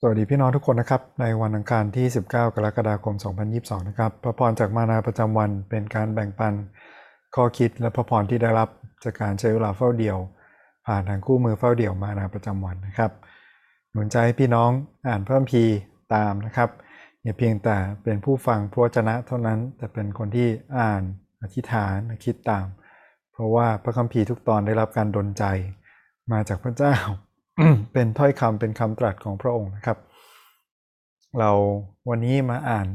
สวัสดีพี่น้องทุกคนนะครับ ในวันอังคารที่ 19 กรกฎาคม 2022 นะครับพระพรจากมานาประจำวันเป็นการแบ่งปันข้อคิดและพระพรที่ได้รับจากการใช้เวลาเฝ้าเดี่ยว ผ่านทางคู่มือเฝ้าเดี่ยวมานาประจำวันนะครับ หนุนใจให้พี่น้องอ่านเพิ่มพีตามนะครับอย่าเพียงแต่เป็นผู้ฟังพระวจนะเท่านั้น แต่เป็นคนที่อ่านอธิษฐานคิดตาม เพราะว่าพระคัมภีร์ทุกตอนได้รับการดลใจมาจากพระเจ้า เป็นถ้อยคำเป็นคำตรัสของพระองค์นะครับ เราวันนี้มาอ่าน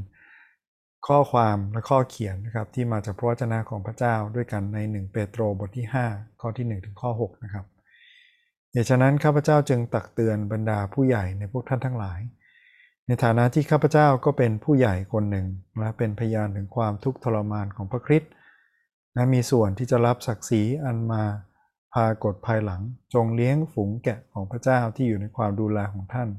ข้อความและข้อเขียนนะครับ ที่มาจากพระวจนะของพระเจ้าด้วยกันใน 1 เปโตรบทที่ 5 ข้อที่ 1 ถึงข้อ 6 นะครับเหตุฉะนั้นข้าพเจ้าจึงตักเตือนบรรดาผู้ใหญ่ในพวกท่านทั้งหลาย ในฐานะที่ข้าพเจ้าก็เป็นผู้ใหญ่คนหนึ่งและเป็นพยานถึงความทุกข์ทรมานของพระคริสต์และมีส่วนที่จะรับศักดิ์ศรีอันมา พากฏภายหลัง จงเลี้ยงฝูงแกะของพระเจ้าที่อยู่ในความดูแลของท่าน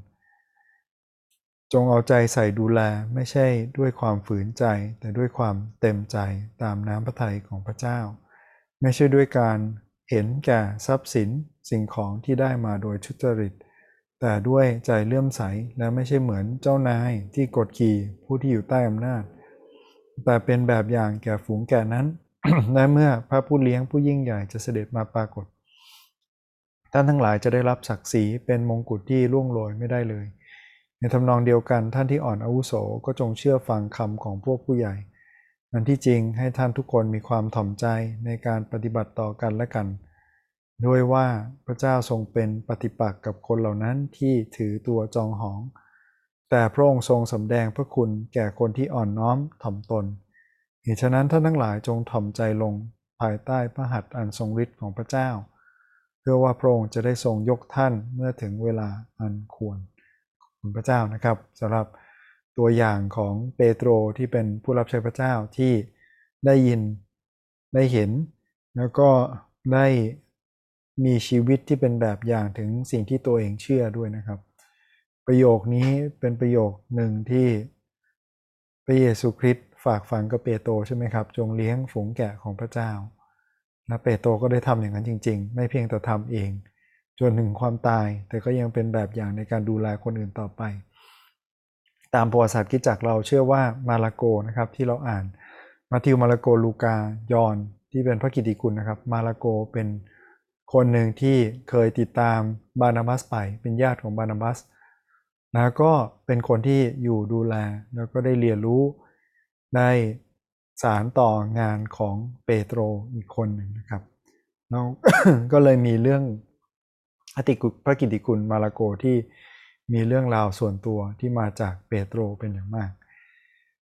จงเอาใจใส่ดูแลไม่ใช่ด้วยความฝืนใจ แต่ด้วยความเต็มใจตามน้ำพระทัยของพระเจ้า ไม่ใช่ด้วยการเห็นแก่ทรัพย์สินสิ่งของที่ได้มาโดยชุจริต แต่ด้วยใจเลื่อมใสและไม่ใช่เหมือนเจ้านายที่กดขี่ผู้ที่อยู่ใต้อำนาจ แต่เป็นแบบอย่างแก่ฝูงแกะนั้น และเมื่อพระผู้เลี้ยงผู้ยิ่งใหญ่จะเสด็จมาปรากฏ ท่านทั้งหลายจะได้รับศักดิ์ศรีเป็นมงกุฎที่ล่วงโรยไม่ได้เลย ในทำนองเดียวกันท่านที่อ่อนอาวุโสก็จงเชื่อฟังคำของพวกผู้ใหญ่นันที่จริงให้ท่านทุกคนมีความถ่อมใจในการปฏิบัติต่อกันและกัน ด้วยว่าพระเจ้าทรงเป็นปฏิปักษ์กับคนเหล่านั้นที่ถือตัวจองหอง แต่พระองค์ทรงสำแดงพระคุณแก่คนที่อ่อนน้อมถ่อมตน เหตุฉะนั้นท่านทั้งหลายจงถ่อมใจลงภายใต้พระหัตถ์อันทรงฤทธิ์ของพระเจ้า เพื่อว่าพระองค์จะได้ทรงยกท่านเมื่อถึงเวลาอันควรคุณพระเจ้านะครับสำหรับตัวอย่างของเปโตรที่เป็นผู้รับใช้พระเจ้าที่ได้ยินได้เห็น แล้วก็ได้มีชีวิตที่เป็นแบบอย่างถึงสิ่งที่ตัวเองเชื่อด้วยนะครับ ประโยคนี้เป็นประโยคหนึ่งที่พระเยซูคริสต์ ฝากฝังกับเปโตรใช่ไหมครับ จงเลี้ยงฝูงแกะของพระเจ้า และเปโตรก็ได้ทำอย่างนั้นจริง ๆ ไม่เพียงแต่ทำเอง จนถึงความตาย แต่ก็ยังเป็นแบบอย่างในการดูแลคนอื่นต่อไป ตามประวัติศาสตร์กิจจักเราเชื่อว่ามาลาโกนะครับที่เราอ่านมาทิวมาลาโกลูกายอนที่เป็นพระกิตติคุณนะครับ มาลาโกเป็นคนหนึ่งที่เคยติดตามบานาบัสไป เป็นญาติของบานาบัสนะก็เป็นคนที่อยู่ดูแลแล้วก็ได้เรียนรู้ ได้สารต่องานของเปโตรอีกคนหนึ่งนะครับเราก็เลยมีเรื่องอติกุพระกิติคุณมาลาโกที่มีเรื่องราวส่วนตัวที่มาจากเปโตรเป็นอย่างมาก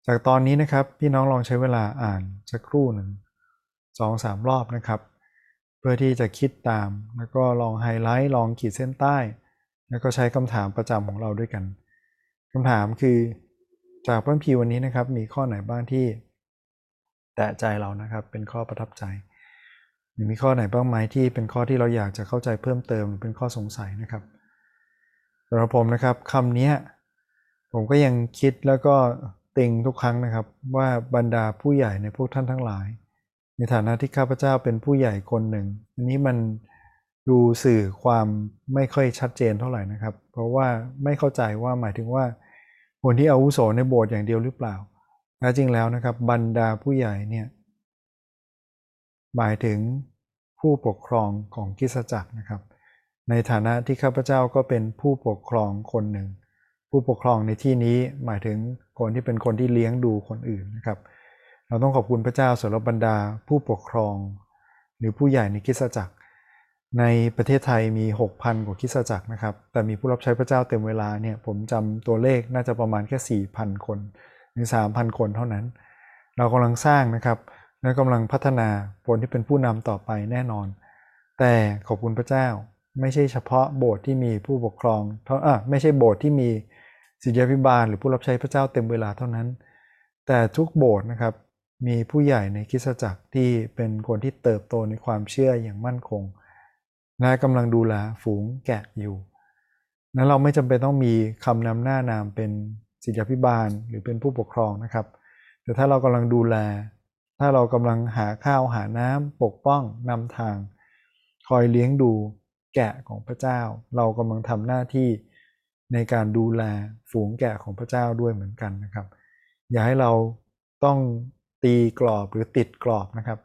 จากตอนนี้นะครับพี่น้องลองใช้เวลาอ่านสักครู่หนึ่งสองสามรอบนะครับ เพื่อที่จะคิดตาม แล้วก็ลองไฮไลท์ลองขีดเส้นใต้ แล้วก็ใช้คำถามประจำของเราด้วยกันคำถามคือ จากพระพีวันนี้นะครับมีข้อไหนบ้างที่ แตะใจเรานะครับ เป็นข้อประทับใจหรือมีข้อไหนบ้างไหมที่เป็นข้อที่เราอยากจะเข้าใจเพิ่มเติมหรือเป็นข้อสงสัยนะครับสำหรับผมนะครับคำนี้ผมก็ยังคิดแล้วก็ติงทุกครั้งนะครับ ว่าบรรดาผู้ใหญ่ในพวกท่านทั้งหลาย ในฐานะที่ข้าพเจ้าเป็นผู้ใหญ่คนหนึ่ง อันนี้มันดูสื่อความไม่ค่อยชัดเจนเท่าไหร่นะครับ เพราะว่าไม่เข้าใจว่าหมายถึงว่า คนที่อาวุโสในโบสถ์อย่างเดียวหรือเปล่าแท้จริงแล้วนะครับ บรรดาผู้ใหญ่เนี่ยหมายถึงผู้ปกครองของกิสจักรนะครับ ในฐานะที่ข้าพเจ้าก็เป็นผู้ปกครองคนหนึ่ง ผู้ปกครองในที่นี้หมายถึงคนที่เป็นคนที่เลี้ยงดูคนอื่นนะครับ เราต้องขอบคุณพระเจ้าสำหรับบรรดาผู้ปกครอง หรือผู้ใหญ่ในกิสจักร ในประเทศไทยมี 6,000 กว่าคิสจักรนะครับ แต่มีผู้รับใช้พระเจ้าเต็มเวลาเนี่ยผมจำตัวเลขน่าจะประมาณแค่ 4,000 คนหรือ 3,000 คนเท่านั้น เรากำลังสร้างนะครับ และกำลังพัฒนาคนที่เป็นผู้นำต่อไปแน่นอน แต่ขอบคุณพระเจ้าไม่ใช่เฉพาะโบสถ์ที่มีผู้ปกครองเท่าอะไม่ใช่โบสถ์ที่มีศิษยาภิบาลหรือผู้รับใช้พระเจ้าเต็มเวลาเท่านั้น แต่ทุกโบสถ์นะครับมีผู้ใหญ่ในคริสตจักรที่เป็นคนที่เติบโตในความเชื่ออย่างมั่นคง และกำลังดูแลฝูงแกะอยู่นั้นเราไม่จำเป็นต้องมีคำนำหน้านามเป็นศิษยาภิบาลหรือเป็นผู้ปกครองนะครับ แต่ถ้าเรากำลังดูแล ถ้าเรากำลังหาข้าวหาน้ำปกป้องนำทาง คอยเลี้ยงดูแกะของพระเจ้า เรากำลังทำหน้าที่ในการดูแลฝูงแกะของพระเจ้าด้วยเหมือนกันนะครับ อย่าให้เราต้องตีกรอบหรือติดกรอบนะครับ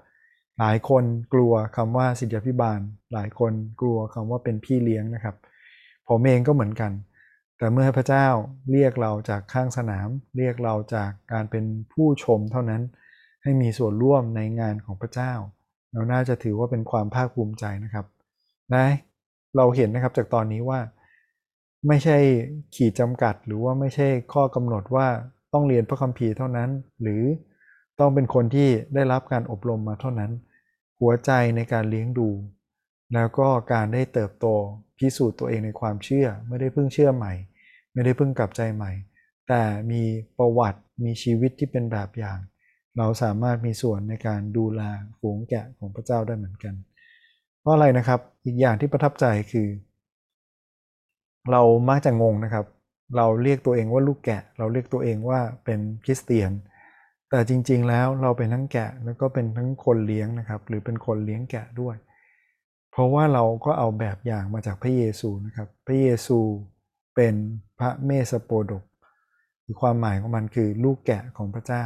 หลายคนกลัวคำว่าสิทธิพิบาล หลายคนกลัวคำว่าเป็นพี่เลี้ยงนะครับ ผมเองก็เหมือนกัน แต่เมื่อพระเจ้าเรียกเราจากข้างสนาม เรียกเราจากการเป็นผู้ชมเท่านั้น ให้มีส่วนร่วมในงานของพระเจ้า เราน่าจะถือว่าเป็นความภาคภูมิใจนะครับนะเราเห็นนะครับจากตอนนี้ว่า ไม่ใช่ขีดจำกัด หรือว่าไม่ใช่ข้อกำหนดว่าต้องเรียนพระคัมภีร์เท่านั้น หรือต้องเป็นคนที่ได้รับการอบรมมาเท่านั้น หัวใจในการเลี้ยงดู แล้วก็การได้เติบโตพิสูจน์ตัวเองในความเชื่อ ไม่ได้เพิ่งเชื่อใหม่ ไม่ได้เพิ่งกลับใจใหม่ แต่มีประวัติมีชีวิตที่เป็นแบบอย่าง เราสามารถมีส่วนในการดูแลฝูงแกะของพระเจ้าได้เหมือนกัน เพราะอะไรนะครับอีกอย่างที่ประทับใจคือ เรามักจะงงนะครับ เราเรียกตัวเองว่าลูกแกะ เราเรียกตัวเองว่าเป็นคริสเตียน แต่จริง ๆ แล้วเราเป็นทั้งแกะแล้วก็เป็นทั้งคนเลี้ยงนะครับ หรือเป็นคนเลี้ยงแกะด้วย เพราะว่าเราก็เอาแบบอย่างมาจากพระเยซูนะครับ พระเยซูเป็นพระเมสโปดกความหมายของมันคือลูกแกะของพระเจ้า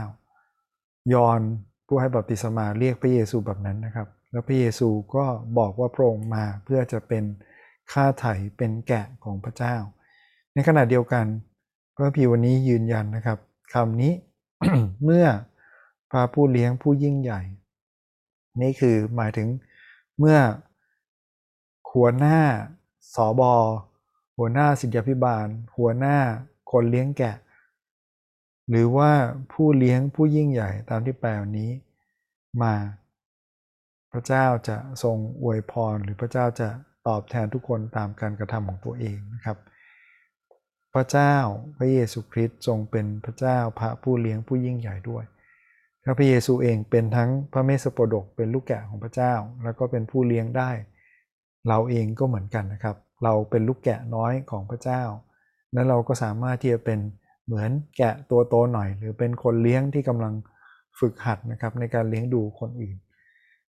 ยอนผู้ให้บัพติศมาเรียกพระเยซูแบบนั้นนะครับ แล้วพระเยซูก็บอกว่าพระองค์มาเพื่อจะเป็นค่าไถ่เป็นแกะของพระเจ้า ในขณะเดียวกันพระพีวันนี้ยืนยันนะครับคำนี้ เมื่อพระผู้เลี้ยงผู้ยิ่งใหญ่ นี่คือหมายถึงเมื่อหัวหน้าสอบอหัวหน้าสิทธิพิบาล หัวหน้าคนเลี้ยงแกะ หรือว่าผู้เลี้ยงผู้ยิ่งใหญ่ตามที่แปลนี้มา พระเจ้าจะทรงอวยพรหรือพระเจ้าจะตอบแทนทุกคนตามการกระทำของตัวเองนะครับ พระเจ้าพระเยซูคริสต์ทรงเป็นพระเจ้าพระผู้เลี้ยงผู้ยิ่งใหญ่ด้วยพระเยซูเองเป็นทั้งพระเมสสโปดกเป็นลูกแกะของพระเจ้า แล้วก็เป็นผู้เลี้ยงได้ เราเองก็เหมือนกันนะครับ เราเป็นลูกแกะน้อยของพระเจ้านั้นเราก็สามารถที่จะเป็นเหมือนแกะตัวโตหน่อย หรือเป็นคนเลี้ยงที่กำลังฝึกหัดนะครับในการเลี้ยงดูคนอื่น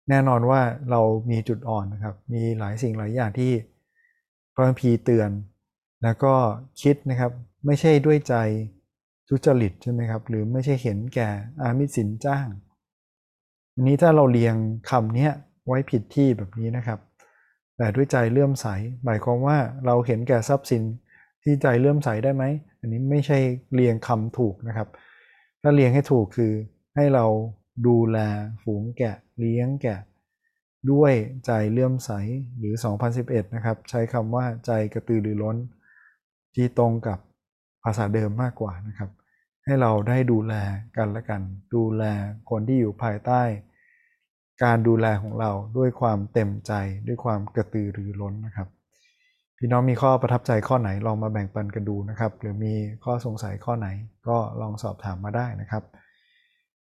แน่นอนว่าเรามีจุดอ่อนนะครับ มีหลายสิ่งหลายอย่างที่พระพีเตือน แล้วก็คิดนะครับไม่ใช่ด้วยใจทุจริตใช่ไหมครับ หรือไม่ใช่เห็นแก่อามิสินจ้างอันนี้ถ้าเราเรียงคำนี้ไว้ผิดที่แบบนี้นะครับ แต่ด้วยใจเลื่อมใส หมายความว่าเราเห็นแก่ทรัพย์สินที่ใจเลื่อมใสได้ไหม อันนี้ไม่ใช่เรียงคำถูกนะครับ ถ้าเรียงให้ถูกคือให้เราดูแลฝูงแกะเลี้ยงแกะ ด้วยใจเลื่อมใสหรือ 2011 นะครับ ใช้คำว่าใจกระตือรือร้น ที่ตรงกับภาษาเดิมมากกว่านะครับ ให้เราได้ดูแลกันและกัน ดูแลคนที่อยู่ภายใต้ การดูแลของเราด้วยความเต็มใจด้วยความกระตือรือร้นนะครับ พี่น้องมีข้อประทับใจข้อไหนลองมาแบ่งปันกันดูนะครับ หรือมีข้อสงสัยข้อไหนก็ลองสอบถามมาได้นะครับ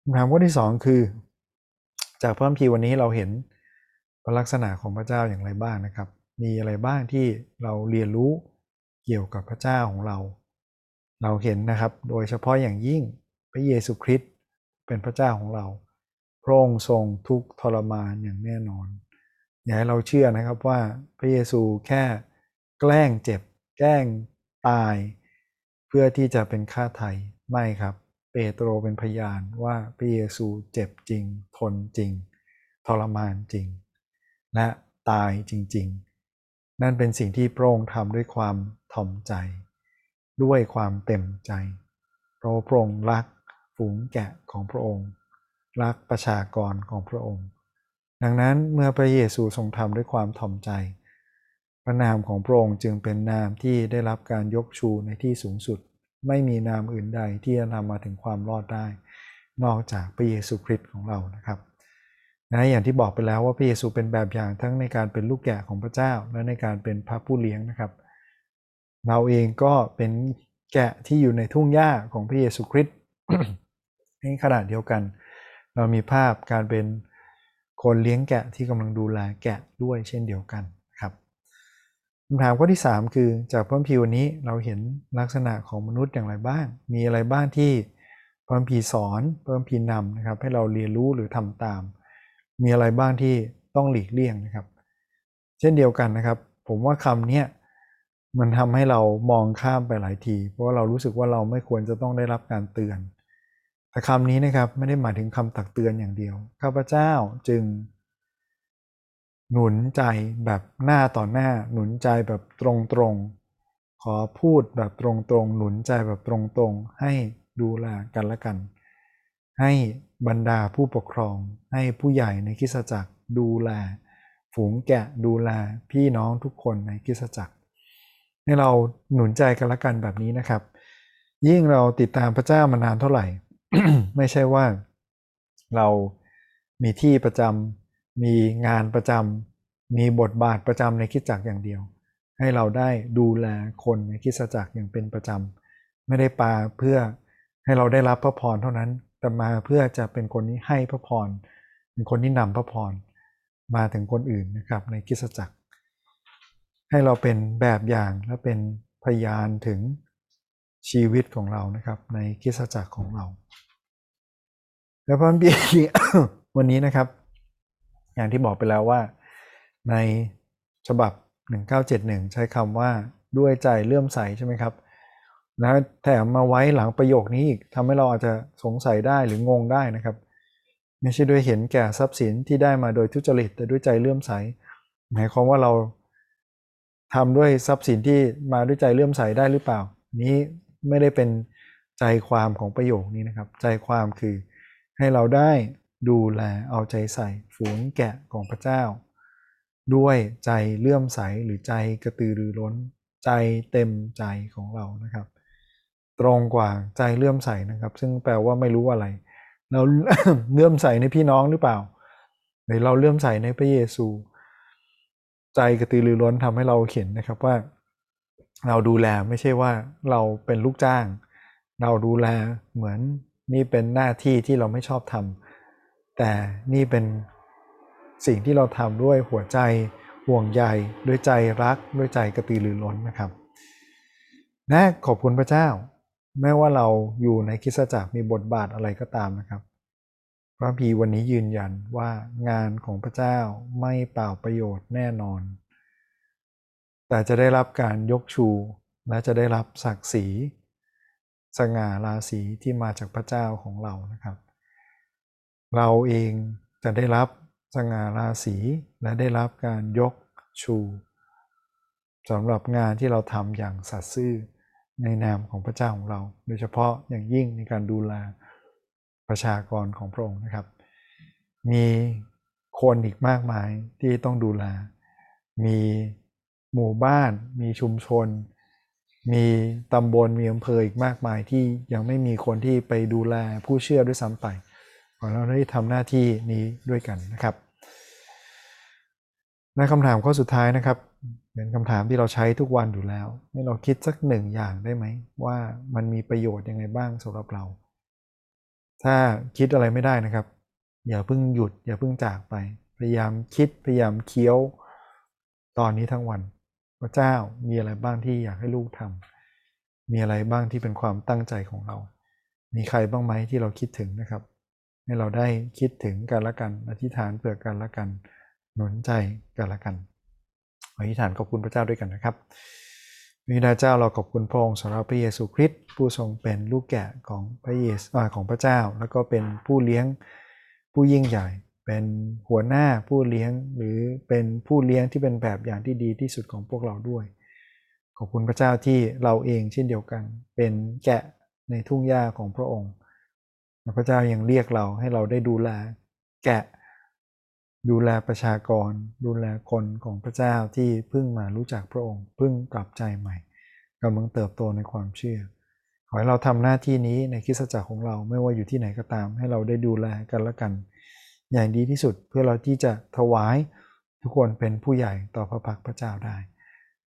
คำถามข้อที่ 2 คือ จากพระคัมภีร์วันนี้เราเห็นลักษณะของพระเจ้าอย่างไรบ้างนะครับ มีอะไรบ้างที่เราเรียนรู้ เกี่ยวกับพระเจ้าของเรา เราเห็นนะครับ โดยเฉพาะอย่างยิ่งพระเยซูคริสต์เป็นพระเจ้าของเรา พระองค์ทรงทุกทรมานอย่างแน่นอน อย่าให้เราเชื่อนะครับว่าพระเยซูแค่แกล้งเจ็บ แกล้งตาย เพื่อที่จะเป็นค่าไถ่ไม่ครับเปโตรเป็นพยานว่าพระเยซูเจ็บจริง ทนจริง ทรมานจริง และตายจริง ๆ นั่นเป็นสิ่งที่พระองค์ทำด้วยความถ่อมใจ ด้วยความเต็มใจ เพราะพระองค์รักฝูงแกะของพระองค์ รักประชากรของพระองค์ ดังนั้นเมื่อพระเยซูทรงทำด้วยความถ่อมใจ พระนามของพระองค์จึงเป็นนามที่ได้รับการยกชูในที่สูงสุด ไม่มีนามอื่นใดที่จะนำมาถึงความรอดได้ นอกจากพระเยซูคริสต์ของเรานะครับ นะอย่างที่บอกไปแล้วว่าพระเยซูเป็นแบบอย่างทั้งในการเป็นลูกแกะของพระเจ้า และในการเป็นพระผู้เลี้ยงนะครับ เราเองก็เป็นแกะที่อยู่ในทุ่งหญ้าของพระเยซูคริสต์ในขณะเดียวกัน เรามีภาพการเป็นคนเลี้ยงแกะที่กำลังดูแลแกะด้วยเช่นเดียวกันครับคำถามข้อที่ 3 คือจากพระคัมภีร์วันนี้เราเห็นลักษณะของมนุษย์อย่างไรบ้าง มีอะไรบ้างที่พระคัมภีร์สอนพระคัมภีร์นำนะครับให้เราเรียนรู้หรือทำตาม มีอะไรบ้างที่ต้องหลีกเลี่ยงนะครับ เช่นเดียวกันนะครับ ผมว่าคำนี้มันทำให้เรามองข้ามไปหลายที เพราะว่าเรารู้สึกว่าเราไม่ควรจะต้องได้รับการเตือน แต่คำนี้นะครับไม่ได้หมายถึงคำตักเตือนอย่างเดียว ข้าพเจ้าจึง หนุนใจแบบหน้าต่อหน้า หนุนใจแบบตรงๆ ขอพูดแบบตรงๆ หนุนใจแบบตรงๆ ให้ดูแลกันและกัน ให้ บรรดาผู้ปกครองให้ผู้ใหญ่ในคิสจักรดูแล ฝูงแกะดูแลพี่น้องทุกคนในคิสจักร ให้เราหนุนใจกันละกันแบบนี้นะครับ ยิ่งเราติดตามพระเจ้ามานานเท่าไหร่ ไม่ใช่ว่าเรามีที่ประจำมีงานประจำมีบทบาทประจำในคิสจักรอย่างเดียว ให้เราได้ดูแลคนในคิสจักรอย่างเป็นประจำไม่ได้ปาเพื่อให้เราได้รับพระพรเท่านั้น แต่มาเพื่อจะเป็นคนที่ให้พระพร เป็นคนที่นำพระพร มาถึงคนอื่นนะครับในคริสจักร ให้เราเป็นแบบอย่างและเป็นพยานถึงชีวิตของเรานะครับ ในคริสจักรของเรา แล้วพระบีวันนี้นะครับ อย่างที่บอกไปแล้วว่า ในฉบับ 1971 ใช้คำว่าด้วยใจเลื่อมใสใช่ไหมครับ แล้วแถมมาไว้หลังประโยคนี้อีกทำให้เราอาจจะสงสัยได้หรืองงได้นะครับ ไม่ใช่ด้วยเห็นแก่ทรัพย์สินที่ได้มาโดยทุจริต แต่ด้วยใจเลื่อมใส หมายความว่าเราทำด้วยทรัพย์สินที่มาด้วยใจเลื่อมใสได้หรือเปล่า นี้ไม่ได้เป็นใจความของประโยคนี้นะครับ ใจความคือให้เราได้ดูแลเอาใจใส่ฝูงแกะของพระเจ้า ด้วยใจเลื่อมใสหรือใจกระตือรือร้น ใจเต็มใจของเรานะครับ ตรงกว่าใจเลื่อมใสนะครับ ซึ่งแปลว่าไม่รู้อะไร เราเลื่อมใสในพี่น้องหรือเปล่าหรือเราเลื่อมใสในพระเยซู ใจกระตือรือร้นทำให้เราเห็นนะครับว่า เราดูแลไม่ใช่ว่าเราเป็นลูกจ้าง เราดูแลเหมือนนี่เป็นหน้าที่ที่เราไม่ชอบทำแต่นี่เป็นสิ่งที่เราทำด้วยหัวใจห่วงใยด้วยใจรักด้วยใจกระตือรือร้นนะครับนะขอบคุณพระเจ้า แม้ว่าเราอยู่ในคริสตจักรมีบทบาทอะไรก็ตามนะครับ พระพีวันนี้ยืนยันว่างานของพระเจ้าไม่เปล่าประโยชน์แน่นอน แต่จะได้รับการยกชูและจะได้รับศักดิ์ศรีสง่าราศีที่มาจากพระเจ้าของเรานะครับ เราเองจะได้รับสง่าราศีและได้รับการยกชูสำหรับงานที่เราทำอย่างสัตย์ซื่อ ในนามของพระเจ้าของเรา โดยเฉพาะอย่างยิ่งในการดูแลประชากรของพระองค์นะครับ มีคนอีกมากมายที่ต้องดูแล มีหมู่บ้าน มีชุมชน มีตำบล มีอำเภออีกมากมายที่ยังไม่มีคนที่ไปดูแลผู้เชื่อด้วยซ้ำไปขอเราได้ทำหน้าที่นี้ด้วยกันนะครับ ในคำถามข้อสุดท้ายนะครับ เป็นคำถามที่เราใช้ทุกวันอยู่แล้ว ให้เราคิดสักหนึ่งอย่างได้ไหม ว่ามันมีประโยชน์ยังไงบ้างสำหรับเรา ถ้าคิดอะไรไม่ได้นะครับ อย่าเพิ่งหยุด อย่าเพิ่งจากไป พยายามคิดพยายามเคี้ยว ตอนนี้ทั้งวัน พระเจ้ามีอะไรบ้างที่อยากให้ลูกทำมีอะไรบ้างที่เป็นความตั้งใจของเรา มีใครบ้างไหมที่เราคิดถึงนะครับ ให้เราได้คิดถึงกันละกัน อธิษฐานเผื่อกันละกัน หนุนใจกันละกันอธิษฐานขอบคุณพระเจ้าด้วยกันนะครับมิดาเจ้าเราขอบคุณพระองค์สำหรับพระเยซูคริสต์ผู้ทรงเป็นลูกแกะของพระเยซูของพระเจ้า แล้วก็เป็นผู้เลี้ยงผู้ยิ่งใหญ่ เป็นหัวหน้าผู้เลี้ยงหรือเป็นผู้เลี้ยงที่เป็นแบบอย่างที่ดีที่สุดของพวกเราด้วย ขอบคุณพระเจ้าที่เราเองเช่นเดียวกัน เป็นแกะในทุ่งหญ้าของพระองค์พระเจ้ายังเรียกเราให้เราได้ดูแลแกะ ดูแลประชากร ดูแลคนของพระเจ้าที่เพิ่งมารู้จักพระองค์เพิ่งกลับใจใหม่กำลังเติบโตในความเชื่อ ขอให้เราทำหน้าที่นี้ในคริสตจักรของเราไม่ว่าอยู่ที่ไหนก็ตาม ให้เราได้ดูแลกันและกัน อย่างดีที่สุดเพื่อเราที่จะถวายทุกคนเป็นผู้ใหญ่ต่อพระพักพระเจ้าได้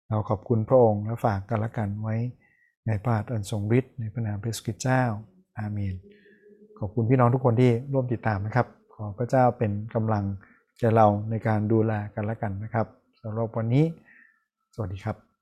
เราขอบคุณพระองค์และฝากกันและกันไว้ในพระอันทรงฤทธิ์ในพระนามพระสุกิเจ้า อาเมน ขอบคุณพี่น้องทุกคนที่ร่วมติดตามนะครับ ขอพระเจ้าเป็นกำลัง แก่เราในการดูแลกันและกันนะครับสำหรับวันนี้ สวัสดีครับ